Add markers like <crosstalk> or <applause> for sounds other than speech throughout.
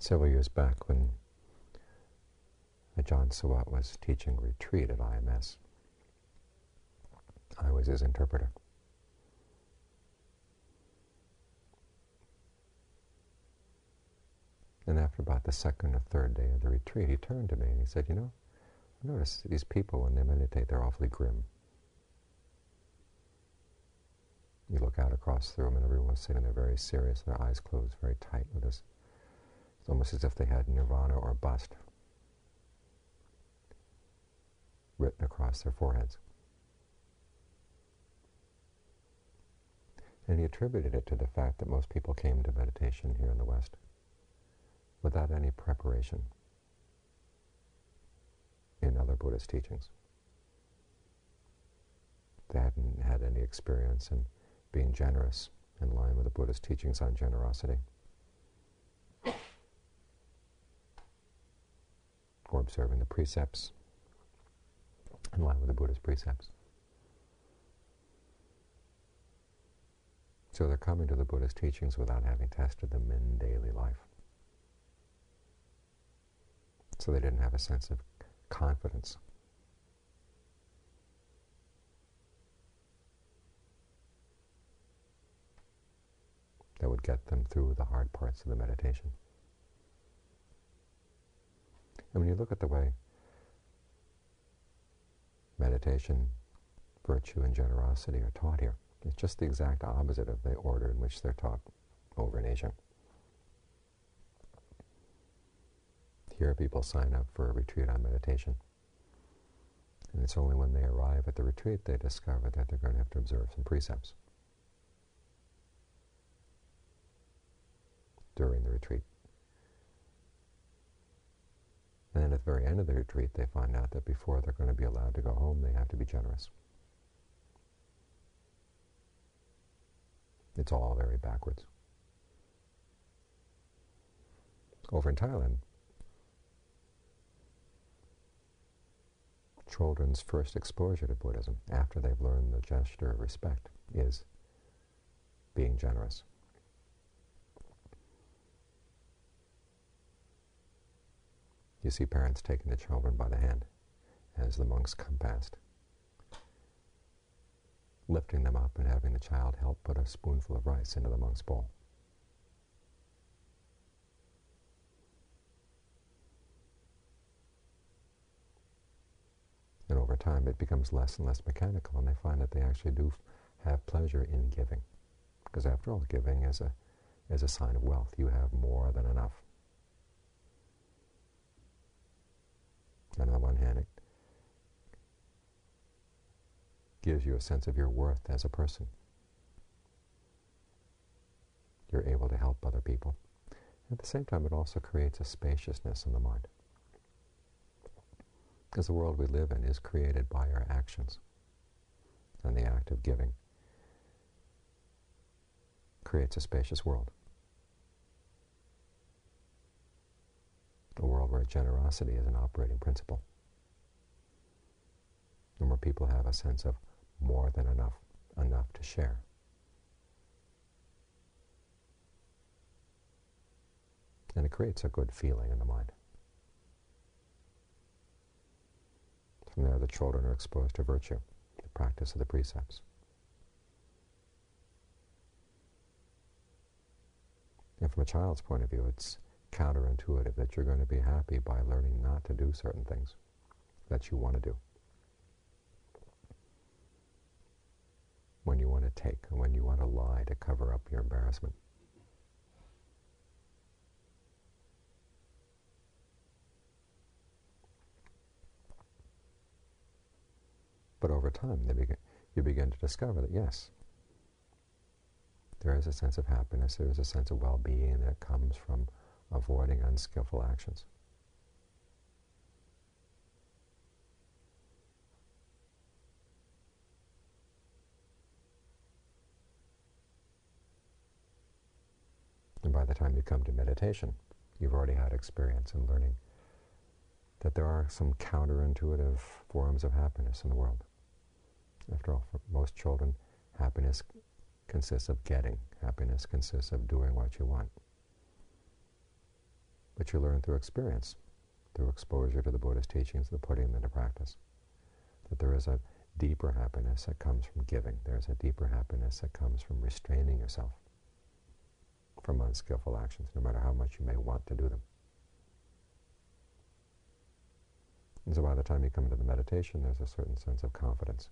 several years back when Ajaan Suwat was teaching retreat at IMS. I was his interpreter. And after about the second or third day of the retreat, he turned to me and he said, you know, I notice these people, when they meditate, they're awfully grim. You look out across the room and everyone's sitting there very serious, their eyes closed very tight with this. Almost as if they had nirvana or bust written across their foreheads. And he attributed it to the fact that most people came to meditation here in the West without any preparation in other Buddhist teachings. They hadn't had any experience in being generous in line with the Buddhist teachings on generosity. Observing the precepts in line with the Buddhist precepts. So they're coming to the Buddhist teachings without having tested them in daily life. So they didn't have a sense of confidence. That would get them through the hard parts of the meditation. And when you look at the way meditation, virtue, and generosity are taught here, it's just the exact opposite of the order in which they're taught over in Asia. Here people sign up for a retreat on meditation. And it's only when they arrive at the retreat they discover that they're going to have to observe some precepts during the retreat. And then at the very end of the retreat, they find out that before they're going to be allowed to go home, they have to be generous. It's all very backwards. Over in Thailand, children's first exposure to Buddhism after they've learned the gesture of respect is being generous. You see parents taking the children by the hand as the monks come past, lifting them up and having the child help put a spoonful of rice into the monk's bowl. And over time it becomes less and less mechanical and they find that they actually do have pleasure in giving. Because after all, giving is a, is a sign of wealth. You have more than enough. And on the one hand, it gives you a sense of your worth as a person. You're able to help other people. At the same time, it also creates a spaciousness in the mind. Because the world we live in is created by our actions. And the act of giving creates a spacious world. A world where generosity is an operating principle, and where people have a sense of more than enough, enough to share. And it creates a good feeling in the mind. From there, the children are exposed to virtue, the practice of the precepts. And from a child's point of view, it's counterintuitive that you're going to be happy by learning not to do certain things that you want to do. When you want to take, and when you want to lie to cover up your embarrassment. But over time, begin, you begin to discover that, yes, there is a sense of happiness, there is a sense of well-being that comes from avoiding unskillful actions. And by the time you come to meditation, you've already had experience in learning that there are some counterintuitive forms of happiness in the world. After all, for most children, happiness consists of getting. Happiness consists of doing what you want. But you learn through experience, through exposure to the Buddha's teachings, the putting them into practice. That there is a deeper happiness that comes from giving. There's a deeper happiness that comes from restraining yourself from unskillful actions, no matter how much you may want to do them. And so by the time you come into the meditation, there's a certain sense of confidence.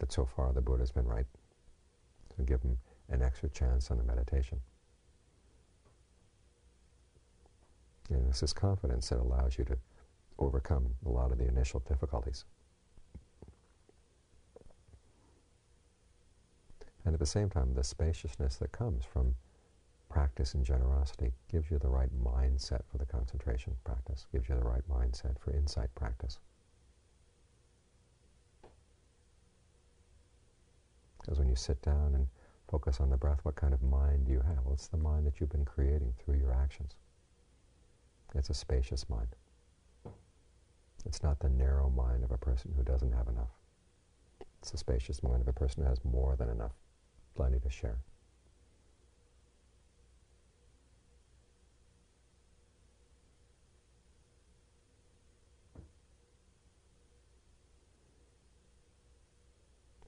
That so far the Buddha's been right. So give him an extra chance on the meditation. And this confidence that allows you to overcome a lot of the initial difficulties. And at the same time, the spaciousness that comes from practice and generosity gives you the right mindset for the concentration practice, gives you the right mindset for insight practice. Because when you sit down and focus on the breath, what kind of mind do you have? Well, it's the mind that you've been creating through your actions. It's a spacious mind. It's not the narrow mind of a person who doesn't have enough. It's the spacious mind of a person who has more than enough, plenty to share.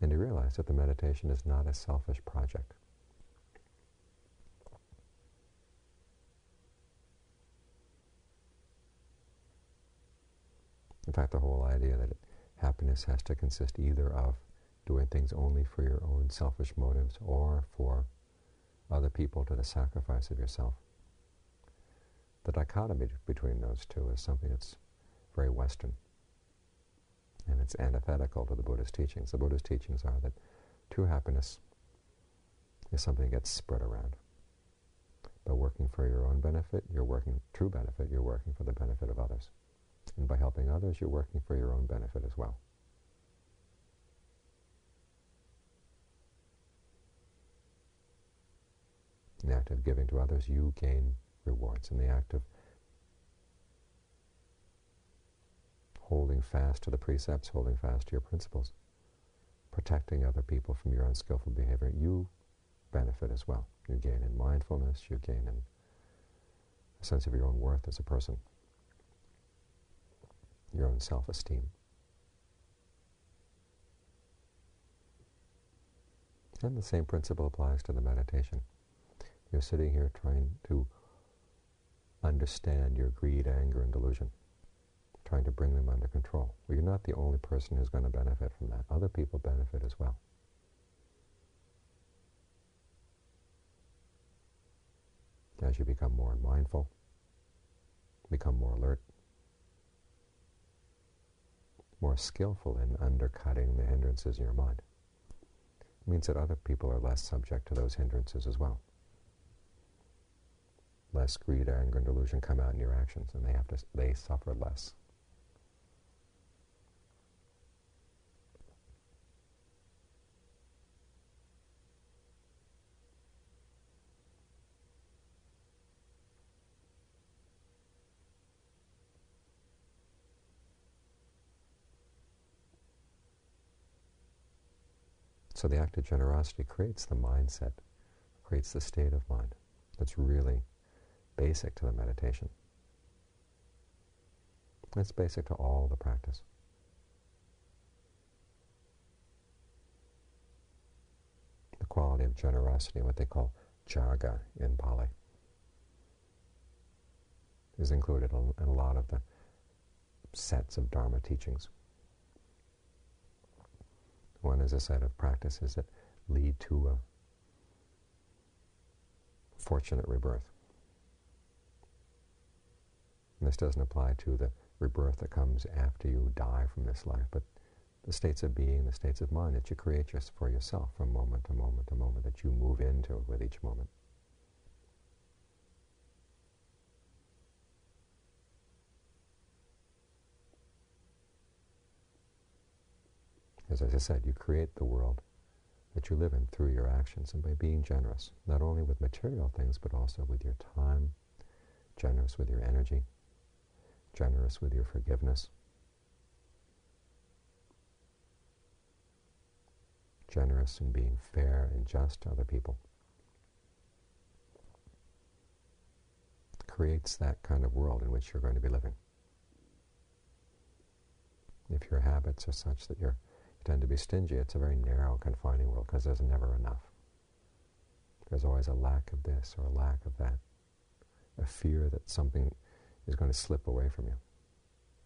And you realize that the meditation is not a selfish project. In fact, the whole idea that happiness has to consist either of doing things only for your own selfish motives or for other people to the sacrifice of yourself. The dichotomy between those two is something that's very Western and it's antithetical to the Buddhist teachings. The Buddhist teachings are that true happiness is something that gets spread around. By working for your own benefit, you're working true benefit, you're working for the benefit of others. And by helping others, you're working for your own benefit as well. In the act of giving to others, you gain rewards. In the act of holding fast to the precepts, holding fast to your principles, protecting other people from your unskillful behavior, you benefit as well. You gain in mindfulness, you gain in a sense of your own worth as a person, your own self-esteem. And the same principle applies to the meditation. You're sitting here trying to understand your greed, anger, and delusion trying to bring them under control. Well, you're not the only person who's going to benefit from that. Other people benefit as well. As you become more mindful, become more alert, more skillful in undercutting the hindrances in your mind. It means that other people are less subject to those hindrances as well. Less greed, anger, and delusion come out in your actions, and they have to they suffer less. So the act of generosity creates the mindset, creates the state of mind that's really basic to the meditation. It's basic to all the practice. The quality of generosity, what they call caga in Pali, is included in a lot of the sets of Dharma teachings. One is a set of practices that lead to a fortunate rebirth. And this doesn't apply to the rebirth that comes after you die from this life, but the states of being, the states of mind that you create just for yourself from moment to moment to moment that you move into with each moment. As I said, you create the world that you live in through your actions and by being generous, not only with material things, but also with your time, generous with your energy, generous with your forgiveness, generous in being fair and just to other people creates that kind of world in which you're going to be living. If your habits are such that you're, you tend to be stingy, it's a very narrow, confining world because there's never enough. There's always a lack of this or a lack of that, a fear that something is going to slip away from you.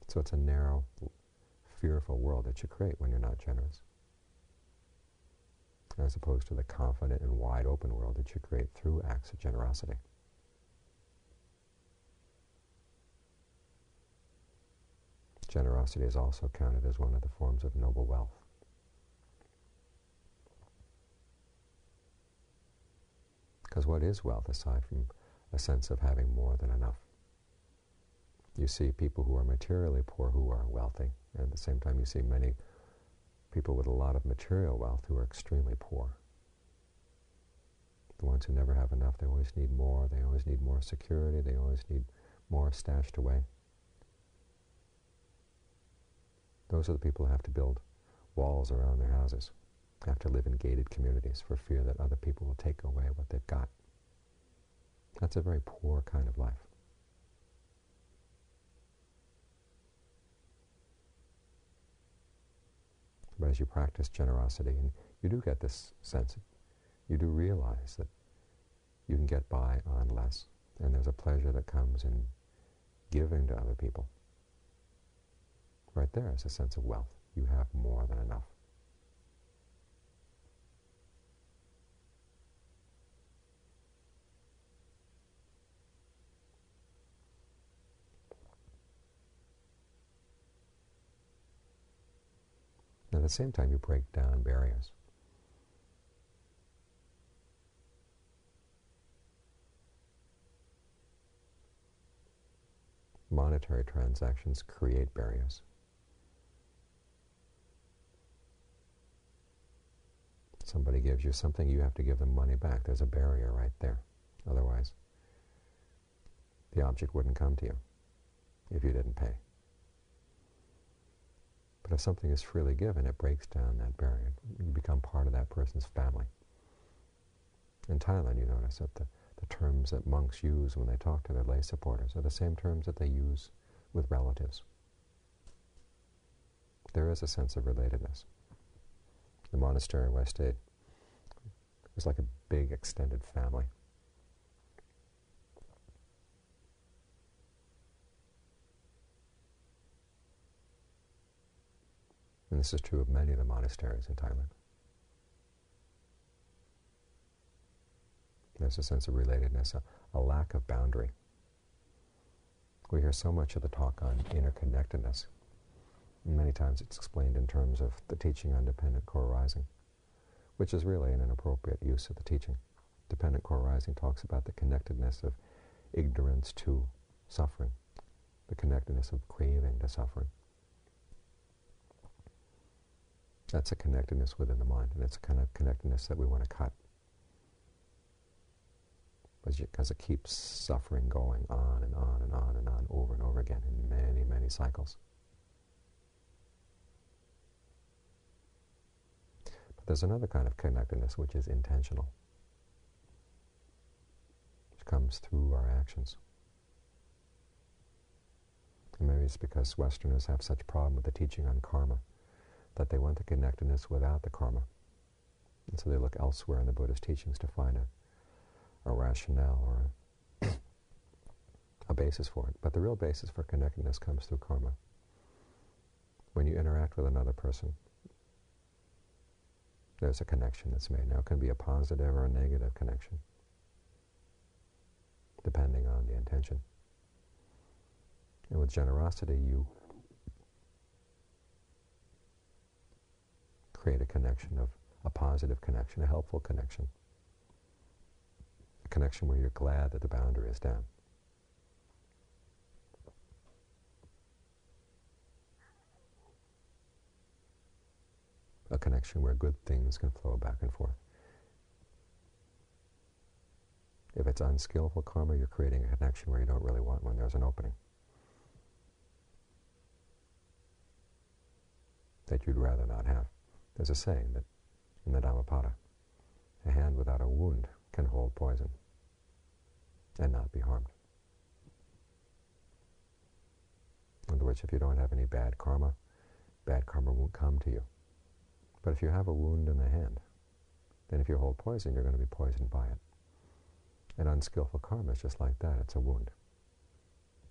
So it's a narrow, fearful world that you create when you're not generous, as opposed to the confident and wide open world that you create through acts of generosity. Generosity is also counted as one of the forms of noble wealth. Because what is wealth aside from a sense of having more than enough? You see people who are materially poor who are wealthy, and at the same time you see many people with a lot of material wealth who are extremely poor. The ones who never have enough, they always need more, they always need more security, they always need more stashed away. Those are the people who have to build walls around their houses, have to live in gated communities for fear that other people will take away what they've got. That's a very poor kind of life. But as you practice generosity, and you do get this sense, you do realize that you can get by on less, and there's a pleasure that comes in giving to other people. Right there is a sense of wealth. You have more than enough. The same time, you break down barriers. Monetary transactions create barriers. Somebody gives you something, you have to give them money back. There's a barrier right there. Otherwise, the object wouldn't come to you if you didn't pay. But if something is freely given, it breaks down that barrier. You become part of that person's family. In Thailand, you notice that the, the terms that monks use when they talk to their lay supporters are the same terms that they use with relatives. There is a sense of relatedness the monastery where I stayed. Was like a big extended family. And this is true of many of the monasteries in Thailand. There's a sense of relatedness, a, a lack of boundary. We hear so much of the talk on interconnectedness Many times it's explained in terms of the teaching on dependent co-arising, which is really an inappropriate use of the teaching. Dependent co-arising talks about the connectedness of ignorance to suffering, the connectedness of craving to suffering. That's a connectedness within the mind, and it's a kind of connectedness that we want to cut. Because it keeps suffering going on and on and on and on over and over again in many, many cycles. But there's another kind of connectedness which is intentional, which comes through our actions. And maybe it's because Westerners have such problem with the teaching on karma that they want the connectedness without the karma. And so they look elsewhere in the Buddhist teachings to find a, a rationale or a, <coughs> a basis for it. But the real basis for connectedness comes through karma. When you interact with another person, there's a connection that's made. Now, it can be a positive or a negative connection, depending on the intention. And with generosity, you create a connection of a positive connection, a helpful connection, a connection where you're glad that the boundary is down. a connection where good things can flow back and forth. If it's unskillful karma, you're creating a connection where you don't really want one. There's an opening that you'd rather not have. There's a saying that in the Dhammapada. A hand without a wound can hold poison and not be harmed. In other words, if you don't have any bad karma, bad karma won't come to you. But if you have a wound in the hand, then if you hold poison, you're going to be poisoned by it. And unskillful karma is just like that. It's a wound.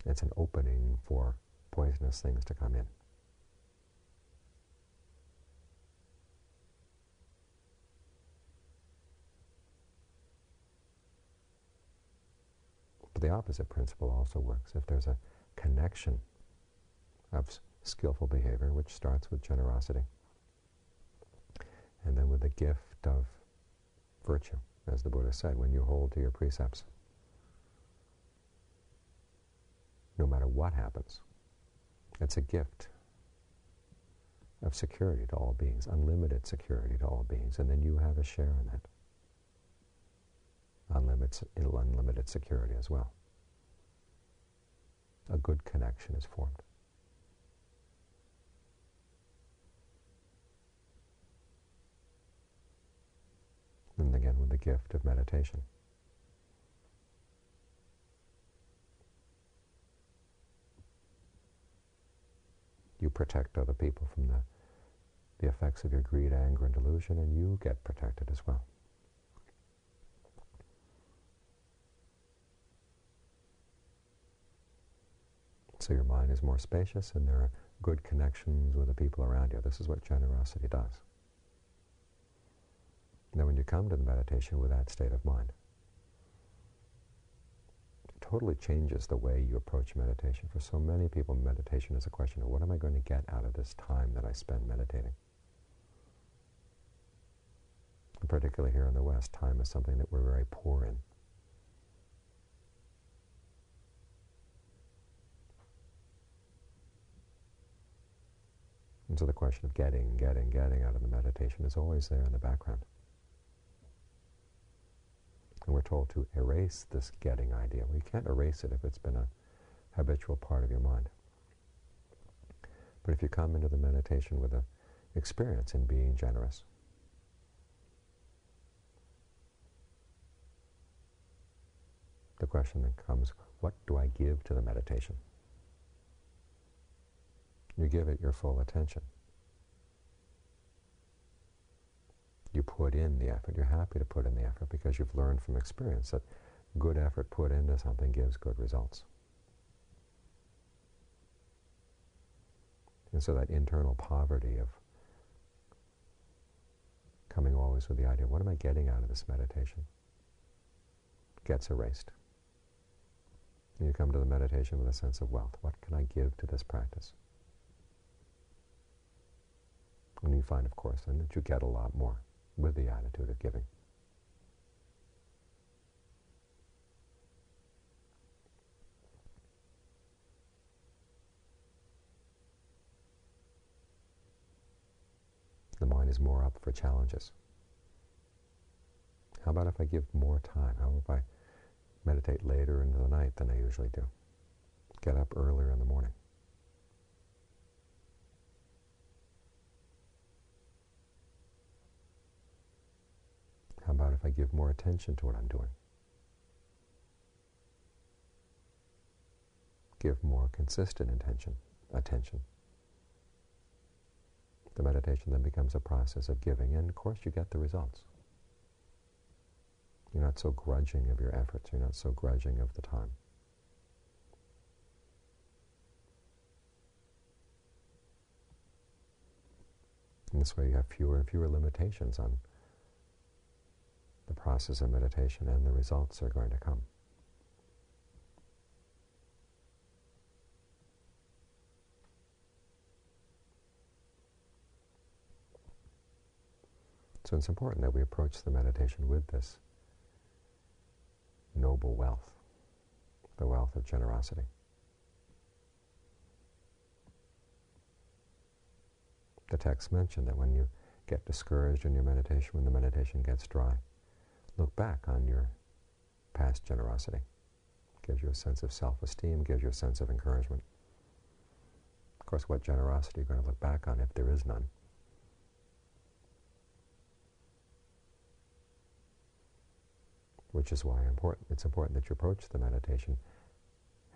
It's an opening for poisonous things to come in. The opposite principle also works. If there's a connection of skillful behavior, which starts with generosity, and then with the gift of virtue, as the Buddha said, when you hold to your precepts. No matter what happens, it's a gift of security to all beings, unlimited security to all beings, and then you have a share in that. Unlimited, unlimited security as well. A good connection is formed. And again, with the gift of meditation. You protect other people from the, the effects of your greed, anger, and delusion, and you get protected as well. So your mind is more spacious, and there are good connections with the people around you. This is what generosity does. Then when you come to the meditation with that state of mind, it totally changes the way you approach meditation. For so many people, meditation is a question of what am I going to get out of this time that I spend meditating? And particularly here in the West, time is something that we're very poor in. And so the question of getting, getting, getting out of the meditation is always there in the background. And we're told to erase this getting idea. You can't erase it if it's been a habitual part of your mind. But if you come into the meditation with an experience in being generous, the question then comes, what do I give to the meditation? You give it your full attention. you put in the effort. You're happy to put in the effort because you've learned from experience that good effort put into something gives good results. And so that internal poverty of coming always with the idea, what am I getting out of this meditation? gets erased. And you come to the meditation with a sense of wealth. What can I give to this practice? And you find, of course, then that you get a lot more with the attitude of giving. The mind is more up for challenges. How about if I give more time? How about if I meditate later into the night than I usually do? Get up earlier in the morning. How about if I give more attention to what I'm doing? Give more consistent attention. attention. The meditation then becomes a process of giving, and of course you get the results. You're not so grudging of your efforts. You're not so grudging of the time. In this way, you have fewer and fewer limitations on the process of meditation and the results are going to come. So it's important that we approach the meditation with this noble wealth, the wealth of generosity. The text mentioned that when you get discouraged in your meditation, when the meditation gets dry, look back on your past generosity. Gives you a sense of self-esteem, gives you a sense of encouragement. Of course, what generosity are you going to look back on if there is none? Which is why important, it's important that you approach the meditation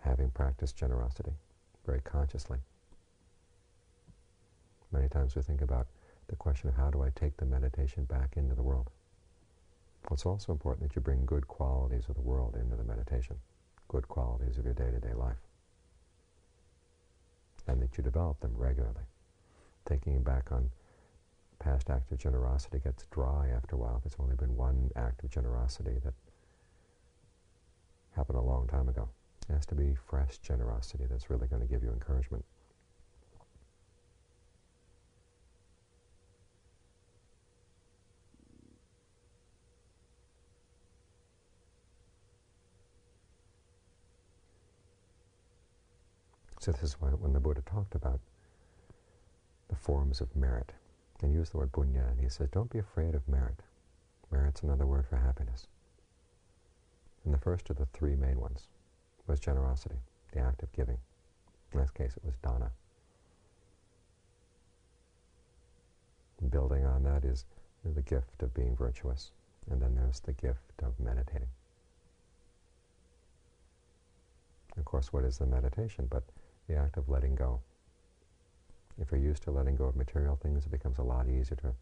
having practiced generosity very consciously. Many times we think about the question of how do I take the meditation back into the world? It's also important that you bring good qualities of the world into the meditation, good qualities of your day-to-day -day life, and that you develop them regularly. Thinking back on past acts of generosity gets dry after a while if it's only been one act of generosity that happened a long time ago. It has to be fresh generosity that's really going to give you encouragement. So this is why when the Buddha talked about the forms of merit, and used the word punya, and he says, don't be afraid of merit. Merit's another word for happiness. And the first of the three main ones was generosity, the act of giving. In this case, it was dana. Building on that is the gift of being virtuous, and then there's the gift of meditating. Of course, what is the meditation but the act of letting go? If you're used to letting go of material things, it becomes a lot easier to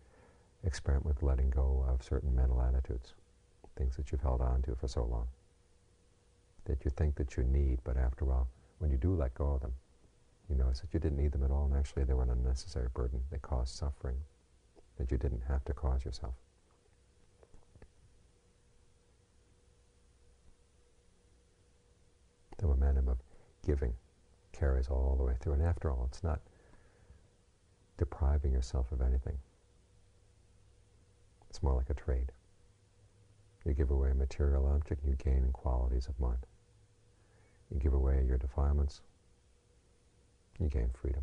experiment with letting go of certain mental attitudes, things that you've held on to for so long, that you think that you need, but after a while, when you do let go of them, you notice that you didn't need them at all, and actually they were an unnecessary burden. They caused suffering that you didn't have to cause yourself. The momentum of giving carries all the way through, and after all, it's not depriving yourself of anything. It's more like a trade. You give away a material object, you gain qualities of mind. You give away your defilements, you gain freedom.